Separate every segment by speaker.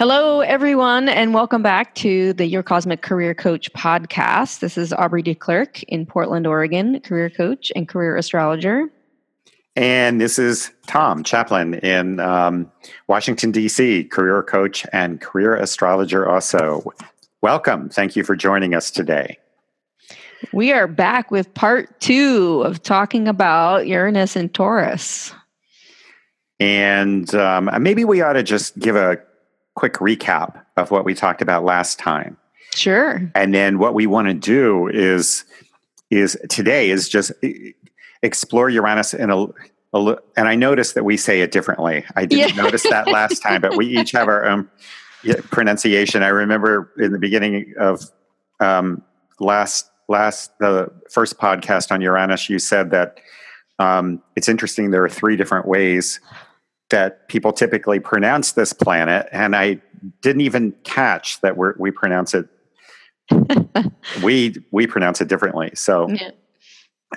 Speaker 1: Hello, everyone, and welcome back to the Your Cosmic Career Coach podcast. This is Aubrie DeClerc in Portland, Oregon, career coach and career astrologer.
Speaker 2: And this is Tom Chaplin in um, Washington, D.C., career coach and career astrologer also. Welcome. Thank you for joining us today.
Speaker 1: We are back with part two of talking about Uranus and Taurus.
Speaker 2: And um, maybe we ought to just give a quick recap of what we talked about last time.
Speaker 1: Sure.
Speaker 2: And then what we want to do is is today is just explore Uranus in a, a and I noticed that we say it differently. I didn't yeah. notice that last time, but we each have our own pronunciation. I remember in the beginning of um, last last the first podcast on Uranus, you said that um, it's interesting. There are three different ways that people typically pronounce this planet, and I didn't even catch that we we pronounce it. we we pronounce it differently. So yeah.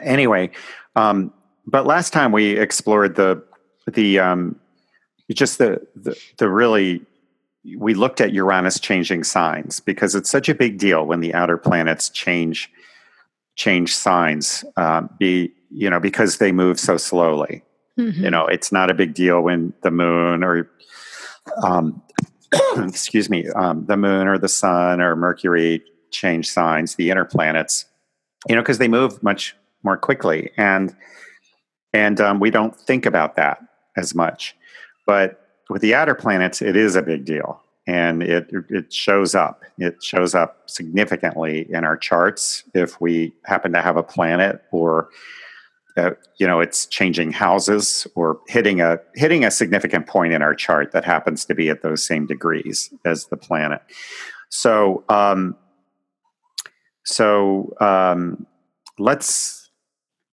Speaker 2: anyway, um, but last time we explored the the um, just the, the the really we looked at Uranus changing signs because it's such a big deal when the outer planets change change signs. Uh, be you know because they move so slowly. Mm-hmm. You know, it's not a big deal when the moon or, um, excuse me, um, the moon or the sun or Mercury change signs, the inner planets, you know, because they move much more quickly, and and um, we don't think about that as much. But with the outer planets, it is a big deal, and it it shows up. It shows up significantly in our charts if we happen to have a planet or uh, you know it's changing houses or hitting a hitting a significant point in our chart that happens to be at those same degrees as the planet. So um, so um, let's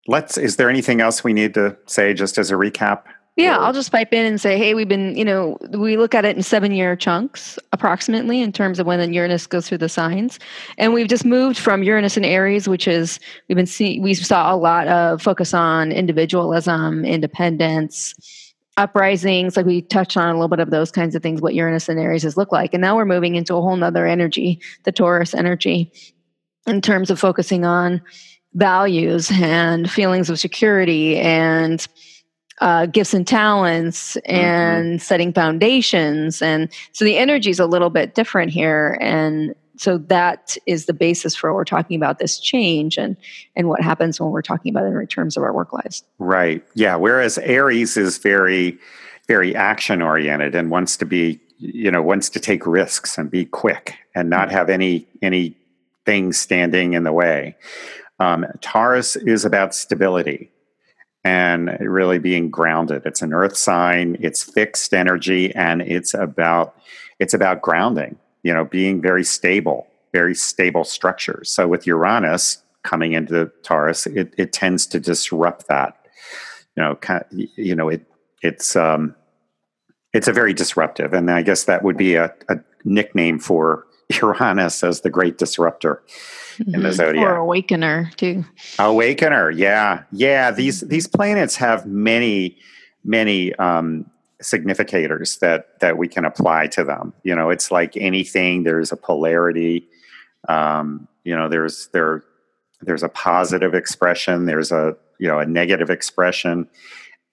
Speaker 2: let's is there anything else we need to say just as a recap
Speaker 1: yeah, I'll just pipe in and say, hey, we've been, you know, we look at it in seven year chunks approximately in terms of when Uranus goes through the signs. And we've just moved from Uranus and Aries, which is, we've been seeing, we saw a lot of focus on individualism, independence, uprisings. Like we touched on a little bit of those kinds of things, what Uranus and Aries has looked like. And now we're moving into a whole nother energy, the Taurus energy, in terms of focusing on values and feelings of security and, uh, gifts and talents mm-hmm. and mm-hmm. setting foundations. And so the energy is a little bit different here. And so that is the basis for what we're talking about this change and and what happens when we're talking about it in terms of our work lives.
Speaker 2: Right. Yeah. Whereas Aries is very, very action oriented and wants to be, you know, wants to take risks and be quick and not mm-hmm. have any any things standing in the way. Um, Taurus is about stability and really being grounded. It's an earth sign, it's fixed energy, and it's about it's about grounding, you know, being very stable, very stable structures. So with Uranus coming into Taurus, it, it tends to disrupt that. You know, kind of, you know, it it's um it's a very disruptive, and I guess that would be a, a nickname for Uranus as the great disruptor mm-hmm. in the mm-hmm. zodiac.
Speaker 1: Or awakener too.
Speaker 2: Awakener, yeah, yeah. These these planets have many many um, significators that that we can apply to them. You know, it's like anything. There's a polarity. Um, you know, there's there there's a positive expression. There's a you know a negative expression,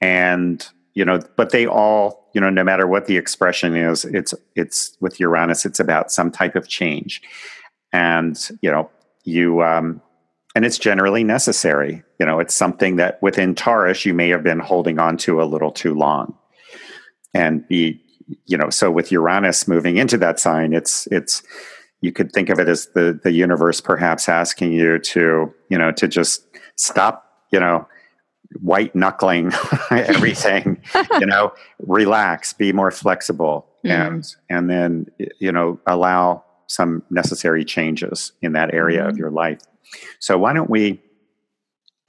Speaker 2: and you know, but they all you know no matter what the expression is, it's it's with Uranus. It's about some type of change, and you know you um, and it's generally necessary. You know, it's something that within Taurus you may have been holding on to a little too long, and be you know. So with Uranus moving into that sign, it's it's you could think of it as the the universe perhaps asking you to you know to just stop you know white knuckling everything you know relax be more flexible and and then you know allow some necessary changes in that area mm-hmm. of your life. So why don't we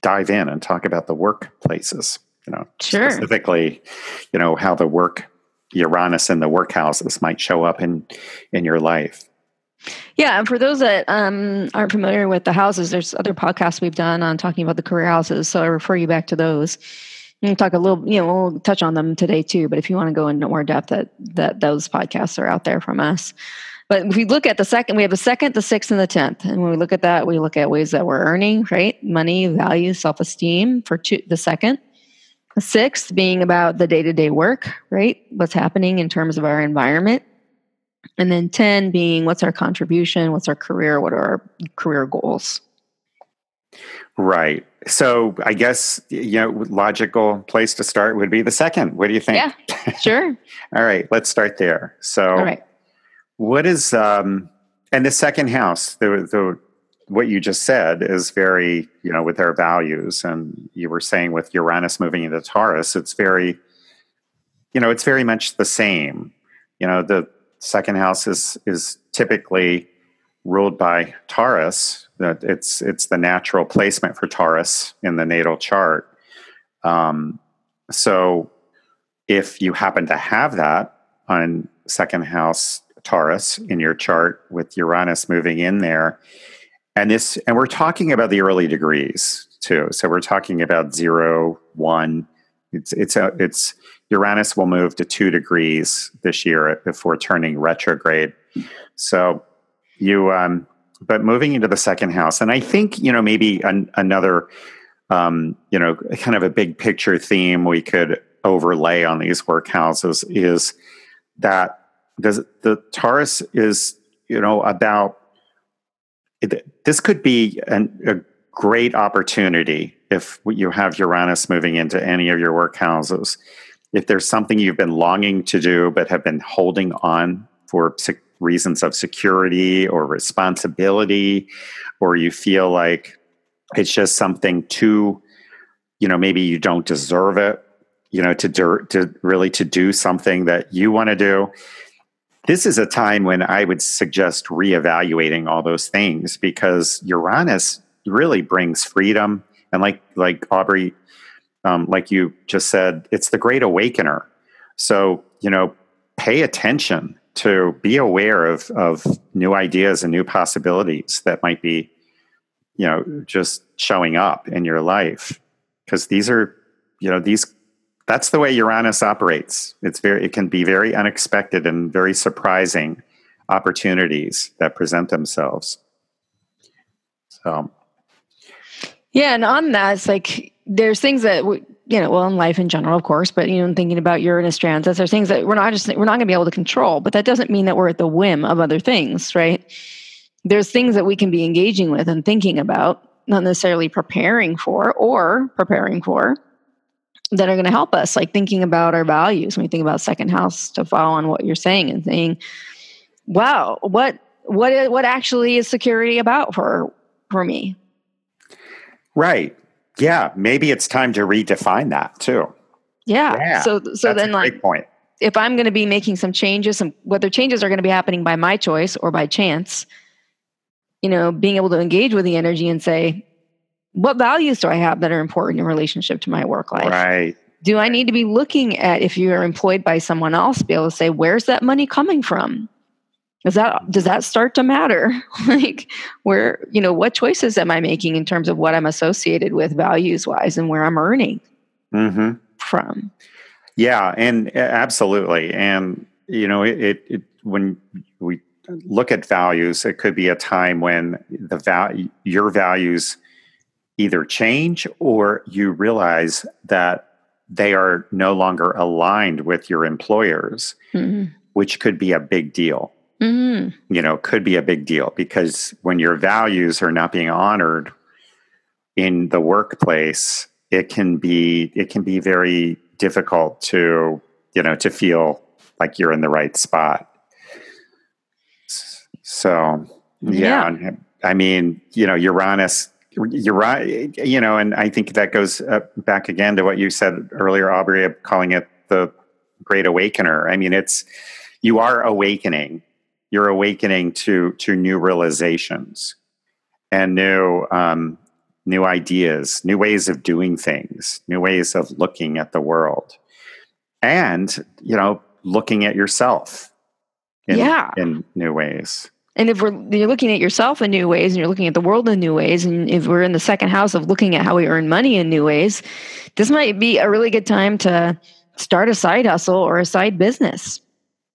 Speaker 2: dive in and talk about the workplaces? You know,
Speaker 1: sure.
Speaker 2: specifically, you know, how the work Uranus and the workhouses might show up in in your life.
Speaker 1: Yeah, and for those that um, aren't familiar with the houses, there's other podcasts we've done on talking about the career houses, so I refer you back to those. We'll talk a little, you know, we'll touch on them today too. But if you want to go into more depth, that that those podcasts are out there from us. But if we look at the second, we have the second, the sixth, and the tenth. And when we look at that, we look at ways that we're earning, right? Money, value, self esteem for two, the second. The sixth being about the day to day work, right? What's happening in terms of our environment. And then 10 being what's our contribution, what's our career, what are our career goals.
Speaker 2: Right. So I guess you know logical place to start would be the second. What do you think?
Speaker 1: Yeah, sure.
Speaker 2: All right, let's start there. So,
Speaker 1: All right.
Speaker 2: what is um, and the second house? The the what you just said is very you know with our values, and you were saying with Uranus moving into Taurus, it's very you know it's very much the same. You know the second house is is typically ruled by Taurus. It's it's the natural placement for Taurus in the natal chart. Um, so if you happen to have that on second house Taurus in your chart with Uranus moving in there, and this and we're talking about the early degrees too. So we're talking about zero, one. It's it's a, it's Uranus will move to two degrees this year before turning retrograde. So you, um, but moving into the second house, and I think you know maybe an, another, um, you know, kind of a big picture theme we could overlay on these workhouses is that does the Taurus is you know about this could be an, a great opportunity if you have Uranus moving into any of your work houses if there's something you've been longing to do but have been holding on for reasons of security or responsibility, or you feel like it's just something too, you know, maybe you don't deserve it, you know, to do, to really to do something that you want to do. This is a time when I would suggest reevaluating all those things because Uranus really brings freedom and like like Aubrie um, like you just said, it's the great awakener. So, you know, pay attention to be aware of, of new ideas and new possibilities that might be, you know, just showing up in your life. Because these are, you know, these, that's the way Uranus operates. It's very, it can be very unexpected and very surprising opportunities that present themselves. So,
Speaker 1: yeah, and on that, it's like there's things that we, you know, well, in life in general, of course, but you know, thinking about Uranus transits, there's things that we're not just we're not going to be able to control. But that doesn't mean that we're at the whim of other things, right? There's things that we can be engaging with and thinking about, not necessarily preparing for or preparing for, that are going to help us, like thinking about our values. When we think about second house, to follow on what you're saying and saying, "Wow, what what what actually is security about for for me?"
Speaker 2: Right yeah, maybe it's time to redefine that too.
Speaker 1: Yeah. yeah so so then like
Speaker 2: point.
Speaker 1: If I'm going to be making some changes, some whether changes are going to be happening by my choice or by chance, you know, being able to engage with the energy and say, what values do I have that are important in relationship to my work life?
Speaker 2: Right.
Speaker 1: Do I need to be looking at if you are employed by someone else, be able to say, where's that money coming from? Does that does that start to matter like where you know what choices am i making in terms of what i'm associated with values wise and where i'm earning
Speaker 2: mm-hmm.
Speaker 1: from
Speaker 2: yeah and absolutely and you know it, it, it, when we look at values it could be a time when the value your values either change or you realize that they are no longer aligned with your employers mm-hmm. which could be a big deal mm-hmm. you know, could be a big deal because when your values are not being honored in the workplace, it can be it can be very difficult to you know to feel like you're in the right spot. So yeah, yeah. I mean, you know, Uranus you're right you know and i think that goes back again to what you said earlier aubrie calling it the great awakener i mean it's you are awakening you're awakening to to new realizations and new um, new ideas, new ways of doing things, new ways of looking at the world, and you know, looking at yourself in,
Speaker 1: yeah.
Speaker 2: in new ways.
Speaker 1: and if we're you're looking at yourself in new ways and you're looking at the world in new ways and if we're in the second house of looking at how we earn money in new ways this might be a really good time to start a side hustle or a side business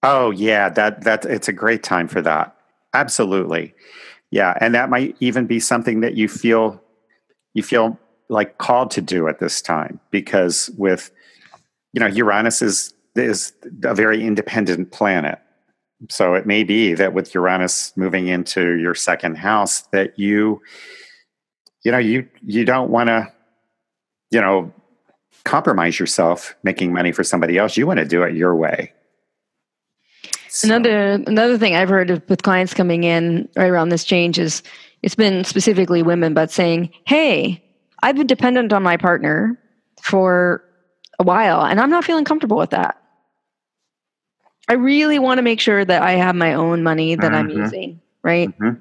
Speaker 2: oh yeah that that it's a great time for that absolutely yeah and that might even be something that you feel you feel like called to do at this time because with you know uranus is is a very independent planet so it may be that with Uranus moving into your second house that you you know you you don't want to you know compromise yourself making money for somebody else. You want to do it your way.
Speaker 1: So. Another another thing I've heard of, with clients coming in right around this change is it's been specifically women, but saying, "Hey, I've been dependent on my partner for a while, and I'm not feeling comfortable with that. I really want to make sure that I have my own money that mm-hmm. I'm using, right? Mm-hmm.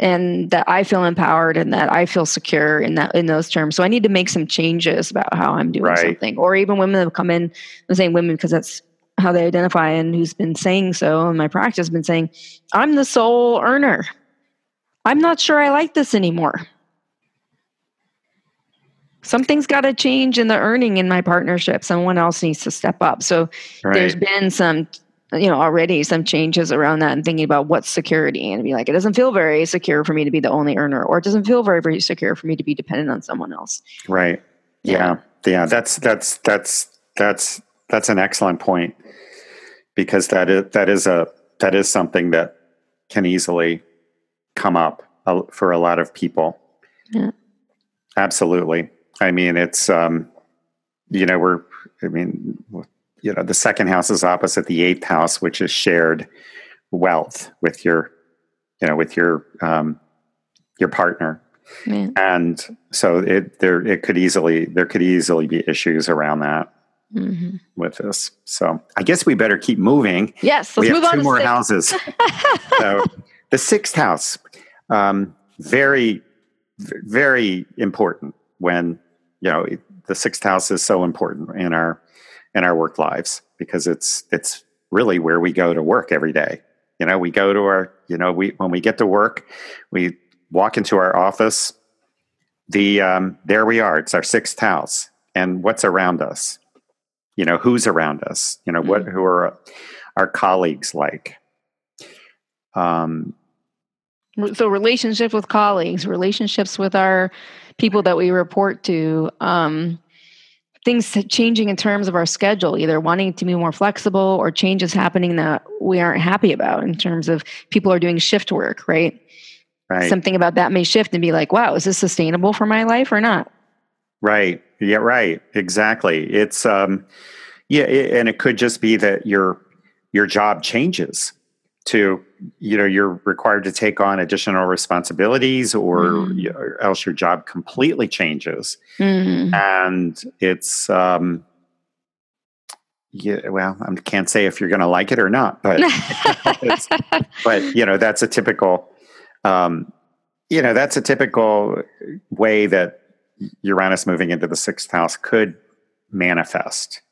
Speaker 1: And that I feel empowered and that I feel secure in that in those terms. So I need to make some changes about how I'm doing right. something. Or even women have come in, I'm saying women because that's how they identify and who's been saying so in my practice has been saying, I'm the sole earner. I'm not sure I like this anymore. Something's got to change in the earning in my partnership. Someone else needs to step up. So right. there's been some you know already some changes around that and thinking about what's security and be like it doesn't feel very secure for me to be the only earner or it doesn't feel very very secure for me to be dependent on someone else
Speaker 2: right yeah yeah, yeah. that's that's that's that's that's an excellent point because that is that is a that is something that can easily come up for a lot of people. Yeah. Absolutely. I mean it's um you know we're i mean you know the second house is opposite the eighth house which is shared wealth with your you know with your um, your partner. Yeah. and so it there it could easily there could easily be issues around that mm-hmm. with this so i guess we better keep moving
Speaker 1: yes
Speaker 2: let's
Speaker 1: we move
Speaker 2: have two
Speaker 1: on
Speaker 2: more houses so the sixth house um, very very important when you know the sixth house is so important in our in our work lives because it's it's really where we go to work every day. You know, we go to our, you know, we when we get to work, we walk into our office. The um, there we are. It's our sixth house, and what's around us? You know, who's around us? You know, what mm. who are our colleagues like?
Speaker 1: Um, so relationships with colleagues, relationships with our people that we report to. Um, things changing in terms of our schedule, either wanting to be more flexible or changes happening that we aren't happy about in terms of people are doing shift work, right? Right. Something about that may shift and be like, wow, is this sustainable for my life or not?
Speaker 2: Right. Yeah, right. Exactly. It's um yeah, it, and it could just be that your your job changes to you know you're required to take on additional responsibilities or, mm. or else your job completely changes mm. and it's um yeah well i can't say if you're going to like it or not but but you know that's a typical um you know that's a typical way that uranus moving into the sixth house could manifest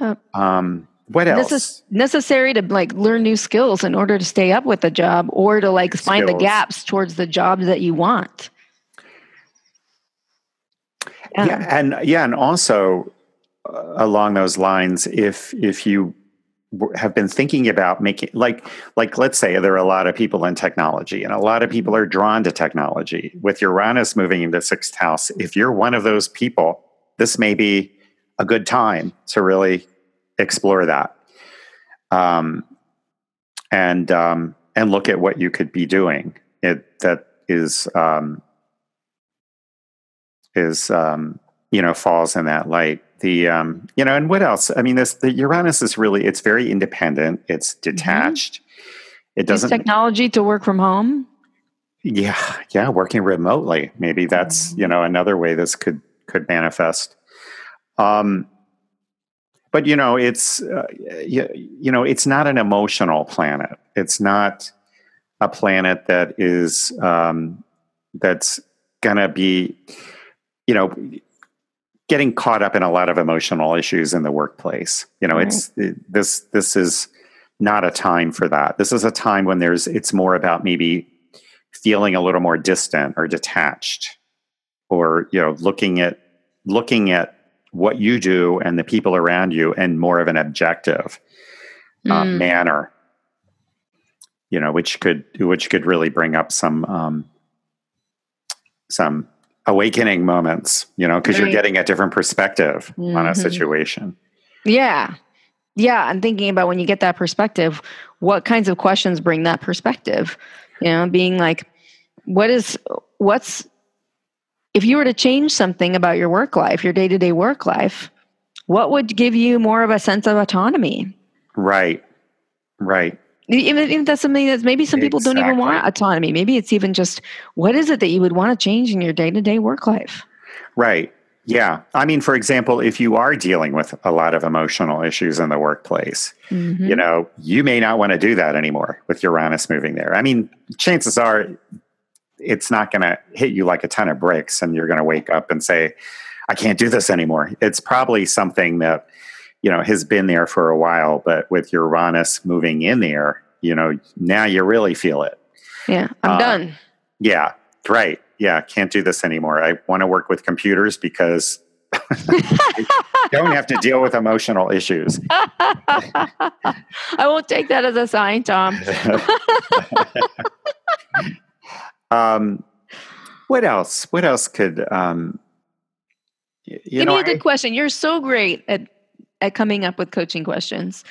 Speaker 2: yeah. um what else?
Speaker 1: This is necessary to like learn new skills in order to stay up with the job or to like skills. find the gaps towards the job that you want.
Speaker 2: Yeah, yeah and yeah, and also uh, along those lines, if if you have been thinking about making like like let's say there are a lot of people in technology and a lot of people are drawn to technology. With uranus moving into sixth house if you're one of those people this may be a good time to really explore that. Um, and um, and look at what you could be doing. It that is um, is um, you know falls in that light the um, you know and what else i mean this the uranus is really it's very independent it's mm-hmm. detached mm-hmm. it doesn't
Speaker 1: technology to work from home
Speaker 2: yeah yeah working remotely maybe that's mm-hmm. you know another way this could could manifest um but you know it's uh, you, you know it's not an emotional planet it's not a planet that is um, that's gonna be you know getting caught up in a lot of emotional issues in the workplace you know right. it's it, this this is not a time for that. This is a time when there's it's more about maybe feeling a little more distant or detached or you know looking at looking at what you do and the people around you in more of an objective uh, mm. manner you know which could which could really bring up some um, some awakening moments you know because right. you're getting a different perspective mm-hmm. on a mm-hmm. situation
Speaker 1: yeah yeah i'm thinking about when you get that perspective what kinds of questions bring that perspective you know being like what is what's if you were to change something about your work life your day-to-day work life what would give you more of a sense of autonomy
Speaker 2: right right
Speaker 1: even if that's something that maybe some people exactly. don't even want autonomy maybe it's even just what is it that you would want to change in your day-to-day work life
Speaker 2: right yeah. I mean, for example, if you are dealing with a lot of emotional issues in the workplace, mm-hmm. you know, you may not want to do that anymore with Uranus moving there. I mean, chances are it's not going to hit you like a ton of bricks and you're going to wake up and say, I can't do this anymore. It's probably something that, you know, has been there for a while, but with Uranus moving in there, you know, now you really feel it.
Speaker 1: Yeah. I'm uh, done.
Speaker 2: Yeah. Right yeah, can't do this anymore. I want to work with computers because don't have to deal with emotional issues.
Speaker 1: I won't take that as a sign, Tom.
Speaker 2: um, what else? What else could um,
Speaker 1: you Give know, me a good I, question. You're so great at at coming up with coaching questions.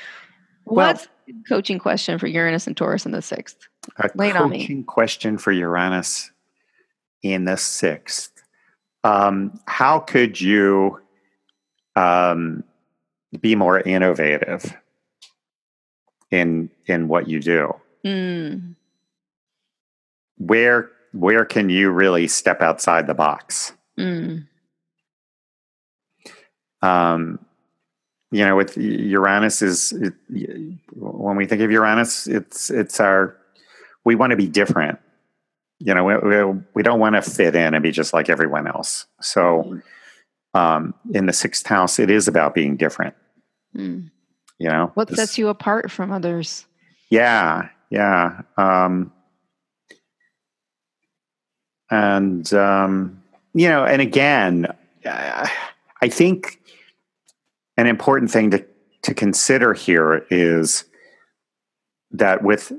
Speaker 1: Well, What's coaching question for Uranus and Taurus in the sixth?
Speaker 2: A Lay coaching question for Uranus in the sixth. Um, how could you um, be more innovative in in what you do? Mm. Where where can you really step outside the box? Mm. Um, you know, with Uranus is it, when we think of Uranus, it's it's our we want to be different you know, we, we, don't want to fit in and be just like everyone else. So, um, in the sixth house, it is about being different. Mm. You know,
Speaker 1: what sets you apart from others?
Speaker 2: Yeah, yeah. Um, and um, you know, and again, I think an important thing to to consider here is that with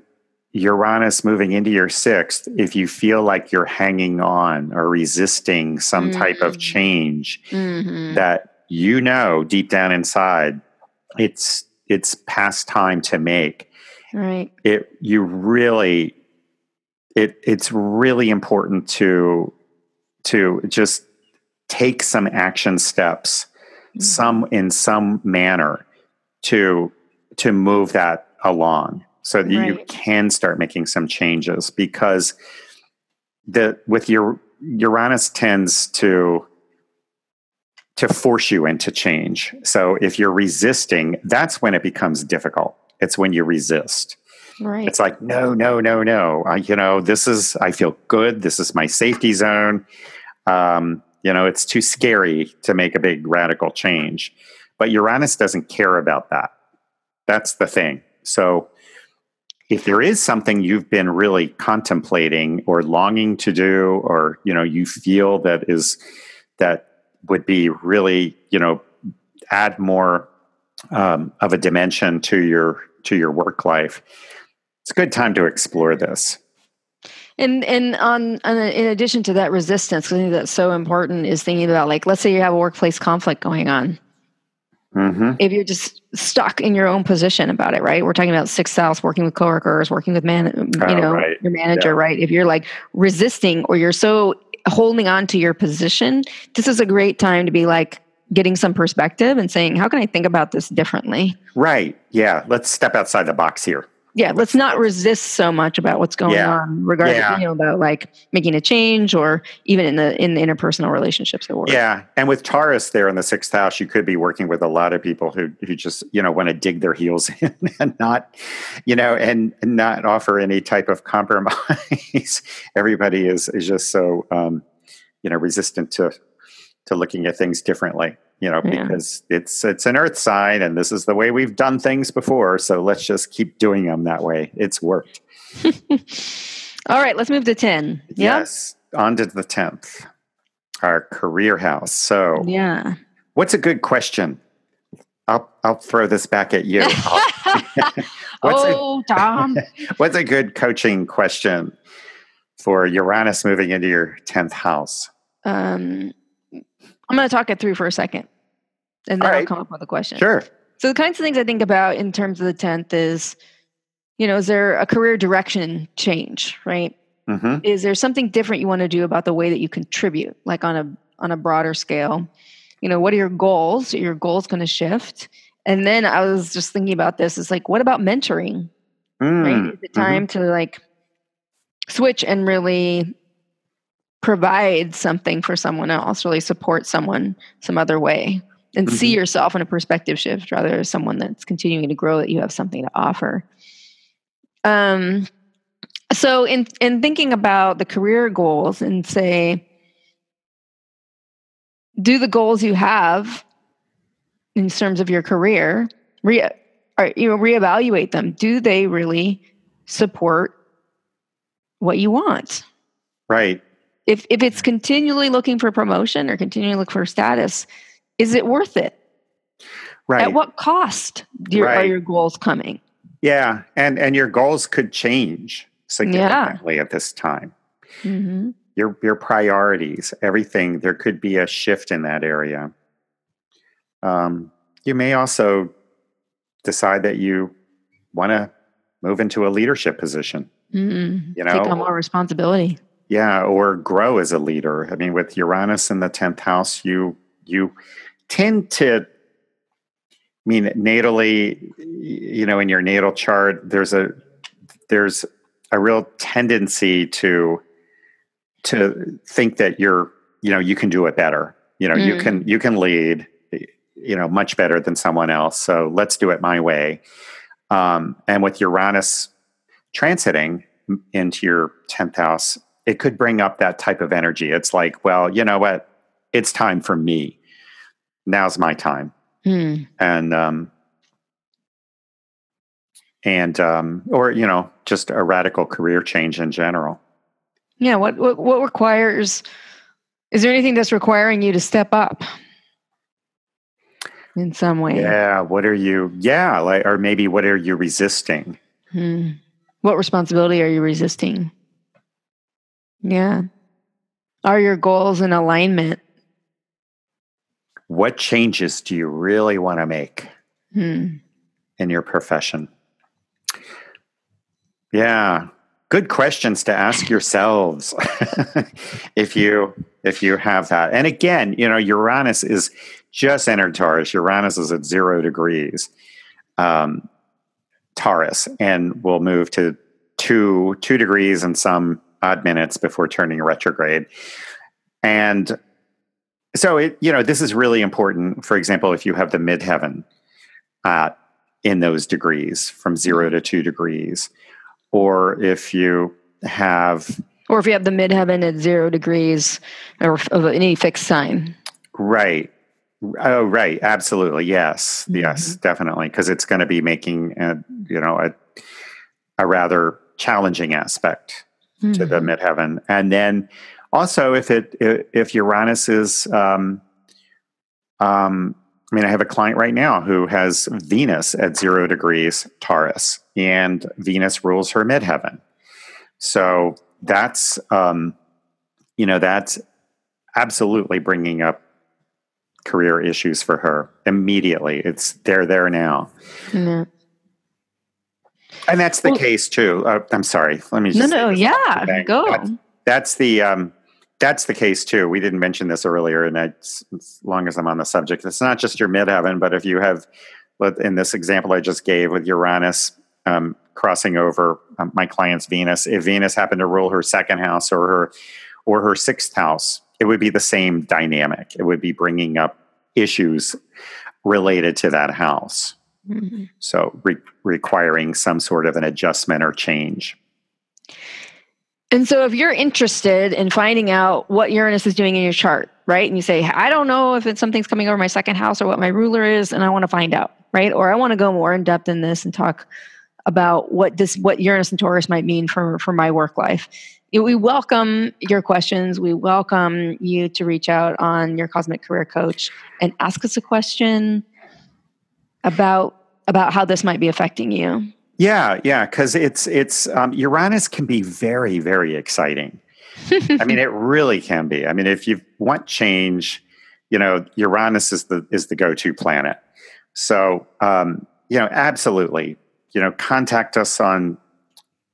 Speaker 2: Uranus moving into your sixth, if you feel like you're hanging on or resisting some mm-hmm. type of mm. change mm-hmm. that you know deep down inside, it's it's past time to make.
Speaker 1: Right.
Speaker 2: It you really it it's really important to to just take some action steps. Some in some manner to to move that along so that right. you can start making some changes because the with your Uranus tends to to force you into change. So if you're resisting, that's when it becomes difficult. It's when you resist.
Speaker 1: Right.
Speaker 2: It's like no, no, no, no. I, you know, this is I feel good. This is my safety zone. Um, you know, it's too scary to make a big radical change. But Uranus doesn't care about that. That's the thing. So if there is something you've been really contemplating or longing to do or you know you feel that is that would be really you know add more um, of a dimension to your to your work life it's a good time to explore this
Speaker 1: and and on, on in addition to that resistance i think that's so important is thinking about like let's say you have a workplace conflict going on Mm-hmm. If you're just stuck in your own position about it, right? We're talking about six house, working with coworkers, working with man, you oh, know, right. your manager, yeah. right? If you're like resisting or you're so holding on to your position, this is a great time to be like getting some perspective and saying, how can I think about this differently?
Speaker 2: Right. Yeah. Let's step outside the box here
Speaker 1: yeah let's not resist so much about what's going yeah. on regarding yeah. you know about like making a change or even in the in the interpersonal relationships at work
Speaker 2: yeah and with taurus there in the sixth house you could be working with a lot of people who who just you know want to dig their heels in and not you know and, and not offer any type of compromise everybody is is just so um you know resistant to to looking at things differently you know, yeah. because it's it's an earth sign and this is the way we've done things before. So let's just keep doing them that way. It's worked.
Speaker 1: All right, let's move to 10. Yep.
Speaker 2: Yes, on to the 10th. Our career house. So,
Speaker 1: yeah.
Speaker 2: What's a good question? I'll I'll throw this back at you.
Speaker 1: oh, a, Tom.
Speaker 2: what's a good coaching question for Uranus moving into your 10th house?
Speaker 1: Um I'm going to talk it through for a second and then right. I'll come up with a question.
Speaker 2: Sure.
Speaker 1: So the kinds of things I think about in terms of the 10th is, you know, is there a career direction change, right? Mm-hmm. Is there something different you want to do about the way that you contribute, like on a on a broader scale? You know, what are your goals? Are your goals going to shift? And then I was just thinking about this. It's like, what about mentoring? Mm. Right? Is it time mm-hmm. to like switch and really provide something for someone else, really support someone some other way, and mm-hmm. see yourself in a perspective shift rather as someone that's continuing to grow that you have something to offer. Um, so in in thinking about the career goals and say, do the goals you have in terms of your career re, or, you know reevaluate them. Do they really support what you want?
Speaker 2: Right
Speaker 1: if if it's continually looking for promotion or continually look for status, is it worth it?
Speaker 2: Right.
Speaker 1: At what cost your, right. are your goals coming?
Speaker 2: Yeah, and and your goals could change significantly yeah. at this time. Mm-hmm. Your your priorities, everything. There could be a shift in that area. Um, you may also decide that you want to move into a leadership position.
Speaker 1: Mm-hmm. You know, take on more responsibility
Speaker 2: yeah or grow as a leader i mean with uranus in the 10th house you you tend to I mean natally you know in your natal chart there's a there's a real tendency to to think that you're you know you can do it better you know mm. you can you can lead you know much better than someone else so let's do it my way um, and with uranus transiting into your 10th house it could bring up that type of energy. It's like, well, you know what? It's time for me. Now's my time. Hmm. And um and um or you know, just a radical career change in general.
Speaker 1: Yeah, what what, what requires is there anything that's requiring you to step up? in some way.
Speaker 2: Yeah. What are you? Yeah. Like, or maybe what are you resisting?
Speaker 1: Hmm. What responsibility are you resisting? Yeah. Are your goals in alignment?
Speaker 2: What changes do you really want to make hmm. in your profession? Yeah, good questions to ask yourselves if you if you have that. And again, you know, Uranus is just entered Taurus. Uranus is at zero degrees um, Taurus, and will move to two two degrees and some odd minutes before turning retrograde. And so it, you know, this is really important. For example, if you have the midheaven uh, in those degrees from zero to two degrees, or if you have,
Speaker 1: or if you have the midheaven at zero degrees or of any fixed sign,
Speaker 2: right? Oh, right. Absolutely. Yes. Mm-hmm. Yes, definitely. Because it's going to be making, a, you know, a, a rather challenging aspect mm-hmm. to the mm-hmm. midheaven. And then also, if it if Uranus is, um, um, I mean, I have a client right now who has Venus at zero degrees Taurus, and Venus rules her midheaven. So that's um, you know that's absolutely bringing up career issues for her immediately. It's they're there now. Mm-hmm. And that's the well, case too. Uh, I'm sorry. Let me just
Speaker 1: no, no, yeah, go.
Speaker 2: That's, that's the um, that's the case too. We didn't mention this earlier, and as long as I'm on the subject, it's not just your midheaven, but if you have, in this example I just gave with Uranus um, crossing over um, my client's Venus, if Venus happened to rule her second house or her or her sixth house, it would be the same dynamic. It would be bringing up issues related to that house. Mm-hmm. So, re- requiring some sort of an adjustment or change.
Speaker 1: And so, if you're interested in finding out what Uranus is doing in your chart, right? And you say, I don't know if it's something's coming over my second house or what my ruler is, and I want to find out, right? Or I want to go more in depth in this and talk about what this what Uranus and Taurus might mean for for my work life. We welcome your questions. We welcome you to reach out on your cosmic career coach and ask us a question about about how this might be affecting you.
Speaker 2: Yeah, yeah, because it's it's um, Uranus can be very very exciting. I mean, it really can be. I mean, if you want change, you know, Uranus is the is the go to planet. So, um, you know, absolutely, you know, contact us on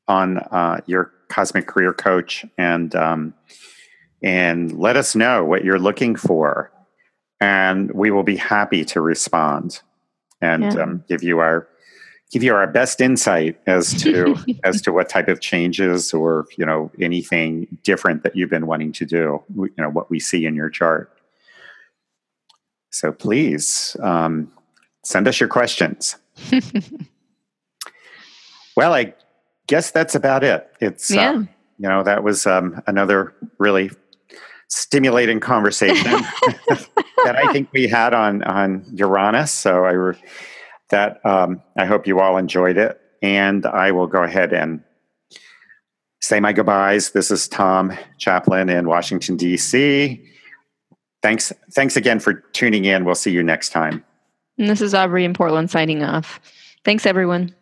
Speaker 2: on uh, your cosmic career coach and um, and let us know what you're looking for, and we will be happy to respond and yeah. um, give you our give you our best insight as to as to what type of changes or you know anything different that you've been wanting to do you know what we see in your chart. So please um, send us your questions. Well i guess that's about it. It's uh, yeah. Uh, you know that was um, another really stimulating conversation that i think we had on on uranus. So i re- that um, I hope you all enjoyed it. And I will go ahead and say my goodbyes. This is Tom Chaplin in Washington, D.C. Thanks, thanks again for tuning in. We'll see you next time.
Speaker 1: And this is Aubrie in Portland signing off. Thanks, everyone.